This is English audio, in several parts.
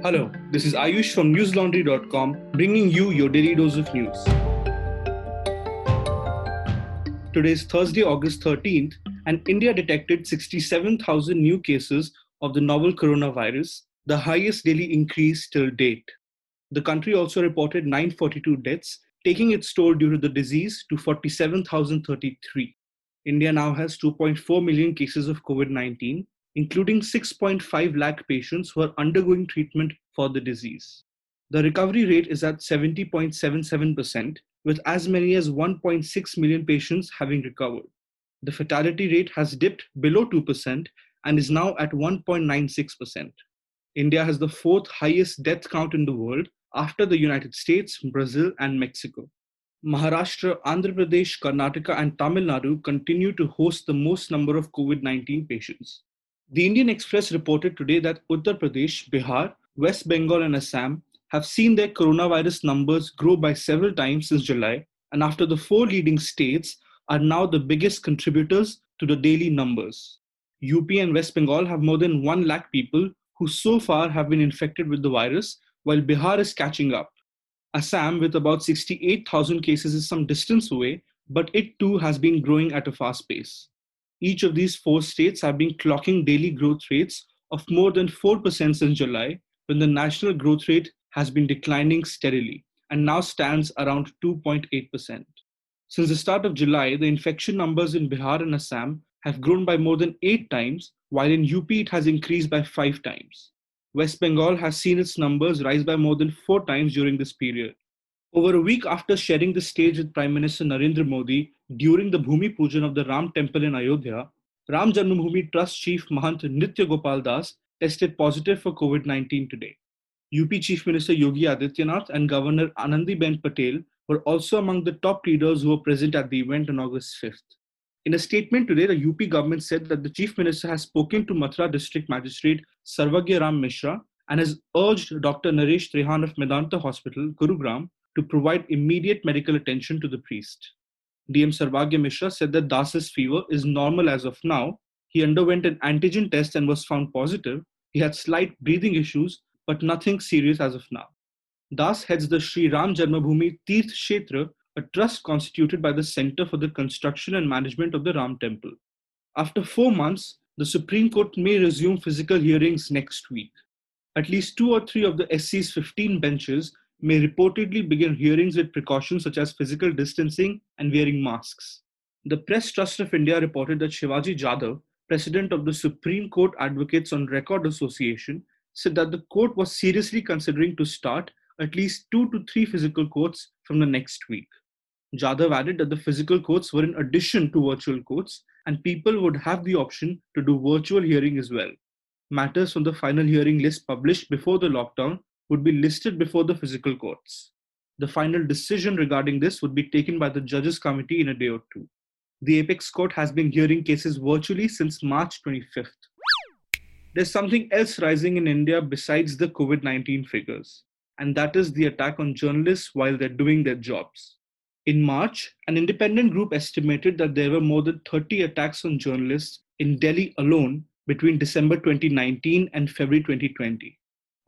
Hello, this is Ayush from newslaundry.com bringing you your daily dose of news. Today is Thursday, August 13th, and India detected 67,000 new cases of the novel coronavirus, the highest daily increase till date. The country also reported 942 deaths, taking its toll due to the disease to 47,033. India now has 2.4 million cases of COVID 19, including 6.5 lakh patients who are undergoing treatment for the disease. The recovery rate is at 70.77%, with as many as 1.6 million patients having recovered. The fatality rate has dipped below 2% and is now at 1.96%. India has the fourth highest death count in the world after the United States, Brazil, and Mexico. Maharashtra, Andhra Pradesh, Karnataka, and Tamil Nadu continue to host the most number of COVID 19 patients. The Indian Express reported today that Uttar Pradesh, Bihar, West Bengal, and Assam have seen their coronavirus numbers grow by several times since July, and after the four leading states are now the biggest contributors to the daily numbers. UP and West Bengal have more than 1 lakh people who so far have been infected with the virus, while Bihar is catching up. Assam, with about 68,000 cases, is some distance away, but it too has been growing at a fast pace. Each of these four states have been clocking daily growth rates of more than 4% since July, when the national growth rate has been declining steadily and now stands around 2.8%. Since the start of July, the infection numbers in Bihar and Assam have grown by more than eight times, while in UP it has increased by five times. West Bengal has seen its numbers rise by more than four times during this period. Over a week after sharing the stage with Prime Minister Narendra Modi during the Bhumi Pujan of the Ram Temple in Ayodhya, Ram Janmabhoomi Trust Chief Mahant Nitya Gopal Das tested positive for COVID 19 today. UP Chief Minister Yogi Adityanath and Governor Anandiben Patel were also among the top leaders who were present at the event on August 5th. In a statement today, the UP government said that the Chief Minister has spoken to Mathura District Magistrate Sarvagya Ram Mishra and has urged Dr. Naresh Trehan of Medanta Hospital, Gurugram, to provide immediate medical attention to the priest. DM Sarvagya Mishra said that Das's fever is normal as of now. He underwent an antigen test and was found positive. He had slight breathing issues, but nothing serious as of now. Das heads the Sri Ram Janmabhoomi Tirth Kshetra, a trust constituted by the Center for the Construction and Management of the Ram Temple. After four months, the Supreme Court may resume physical hearings next week. At least two or three of the SC's 15 benches may reportedly begin hearings with precautions such as physical distancing and wearing masks. The Press Trust of India reported that Shivaji Jadhav, president of the Supreme Court Advocates on Record Association, said that the court was seriously considering to start at least two to three physical courts from the next week. Jadhav added that the physical courts were in addition to virtual courts, and people would have the option to do virtual hearing as well. Matters from the final hearing list published before the lockdown would be listed before the physical courts. The final decision regarding this would be taken by the Judges Committee in a day or two. The Apex Court has been hearing cases virtually since March 25th. There's something else rising in India besides the COVID 19 figures, and that is the attack on journalists while they're doing their jobs. In March, an independent group estimated that there were more than 30 attacks on journalists in Delhi alone between December 2019 and February 2020.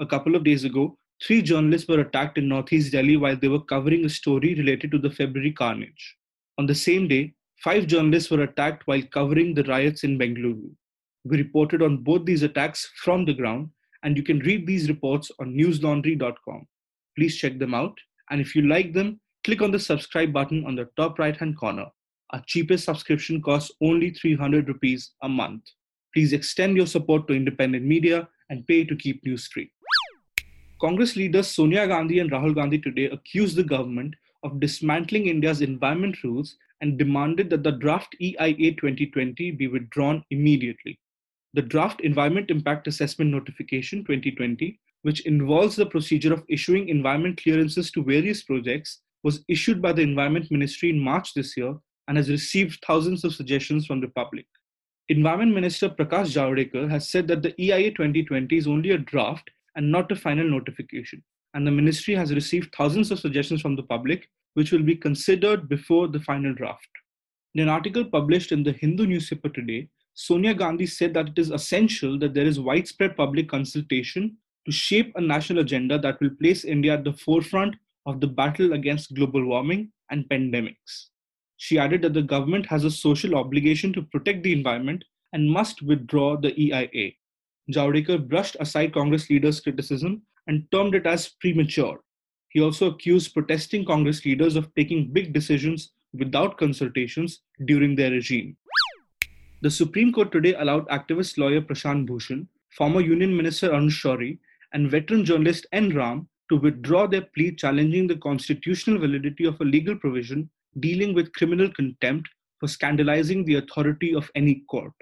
A couple of days ago, three journalists were attacked in northeast Delhi while they were covering a story related to the February carnage. On the same day, five journalists were attacked while covering the riots in Bengaluru. We reported on both these attacks from the ground, and you can read these reports on newslaundry.com. Please check them out, and if you like them, click on the subscribe button on the top right hand corner. Our cheapest subscription costs only 300 rupees a month. Please extend your support to independent media and pay to keep news free. Congress leaders Sonia Gandhi and Rahul Gandhi today accused the government of dismantling India's environment rules and demanded that the draft EIA 2020 be withdrawn immediately. The draft Environment Impact Assessment Notification 2020, which involves the procedure of issuing environment clearances to various projects, was issued by the Environment Ministry in March this year and has received thousands of suggestions from the public. Environment Minister Prakash Javadekar has said that the EIA 2020 is only a draft and not a final notification. And the ministry has received thousands of suggestions from the public, which will be considered before the final draft. In an article published in the Hindu newspaper today, Sonia Gandhi said that it is essential that there is widespread public consultation to shape a national agenda that will place India at the forefront of the battle against global warming and pandemics. She added that the government has a social obligation to protect the environment and must withdraw the EIA. Javadekar brushed aside Congress leaders' criticism and termed it as premature. He also accused protesting Congress leaders of taking big decisions without consultations during their regime. The Supreme Court today allowed activist lawyer Prashant Bhushan, former Union Minister Shourie, and veteran journalist N. Ram to withdraw their plea challenging the constitutional validity of a legal provision dealing with criminal contempt for scandalizing the authority of any court.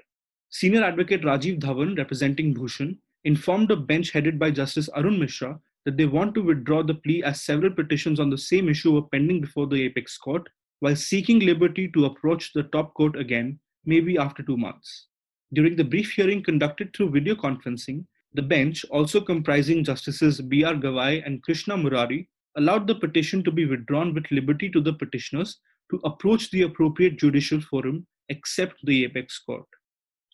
Senior advocate Rajiv Dhawan, representing Bhushan, informed a bench headed by Justice Arun Mishra that they want to withdraw the plea as several petitions on the same issue were pending before the apex court, while seeking liberty to approach the top court again, maybe after two months. During the brief hearing conducted through video conferencing, the bench, also comprising Justices B.R. Gavai and Krishna Murari, allowed the petition to be withdrawn with liberty to the petitioners to approach the appropriate judicial forum except the apex court.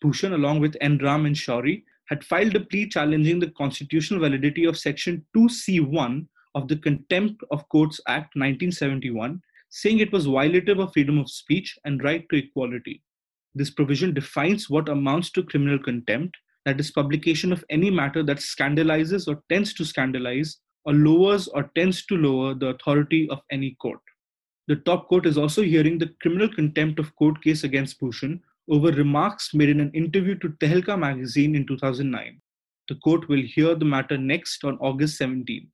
Bhushan, along with N. Ram and Shourie, had filed a plea challenging the constitutional validity of Section 2C1 of the Contempt of Courts Act 1971, saying it was violative of freedom of speech and right to equality. This provision defines what amounts to criminal contempt, that is, publication of any matter that scandalizes or tends to scandalize or lowers or tends to lower the authority of any court. The top court is also hearing the criminal contempt of court case against Bhushan over remarks made in an interview to Tehelka magazine in 2009. The court will hear the matter next on August 17th.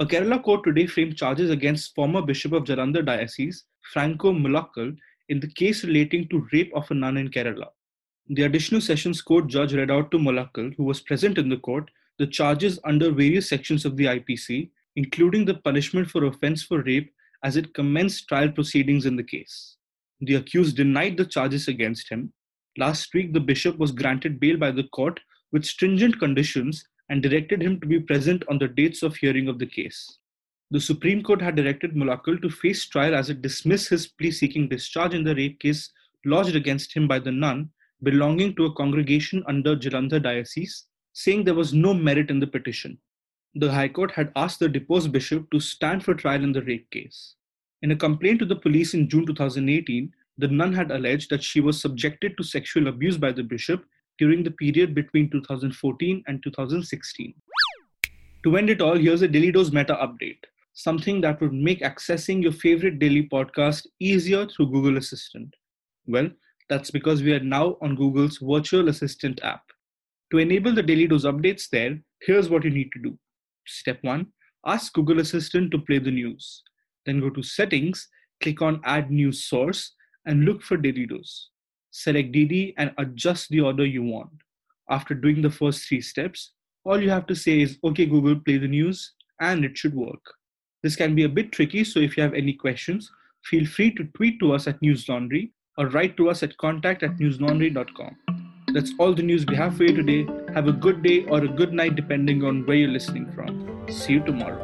A Kerala court today framed charges against former Bishop of Jalandhar Diocese, Franco Mulakkal, in the case relating to rape of a nun in Kerala. The additional sessions court judge read out to Mulakkal, who was present in the court, the charges under various sections of the IPC, including the punishment for offense for rape as it commenced trial proceedings in the case. The accused denied the charges against him. Last week, the bishop was granted bail by the court with stringent conditions and directed him to be present on the dates of hearing of the case. The Supreme Court had directed Mulakkal to face trial as it dismissed his plea seeking discharge in the rape case lodged against him by the nun belonging to a congregation under Jalandhar Diocese, saying there was no merit in the petition. The High Court had asked the deposed bishop to stand for trial in the rape case. In a complaint to the police in June 2018, the nun had alleged that she was subjected to sexual abuse by the bishop during the period between 2014 and 2016. To end it all, here's a Daily Dose meta update, something that would make accessing your favorite daily podcast easier through Google Assistant. Well, that's because we are now on Google's virtual assistant app. To enable the Daily Dose updates there, here's what you need to do. Step 1 Ask Google Assistant to play the news. Then go to Settings, click on Add new Source, and look for Dose. Select DD and adjust the order you want. After doing the first three steps, all you have to say is, OK, Google, play the news, and it should work. This can be a bit tricky, so if you have any questions, feel free to tweet to us at News Laundry or write to us at contact at newslaundry.com. That's all the news we have for you today. Have a good day or a good night, depending on where you're listening from. See you tomorrow.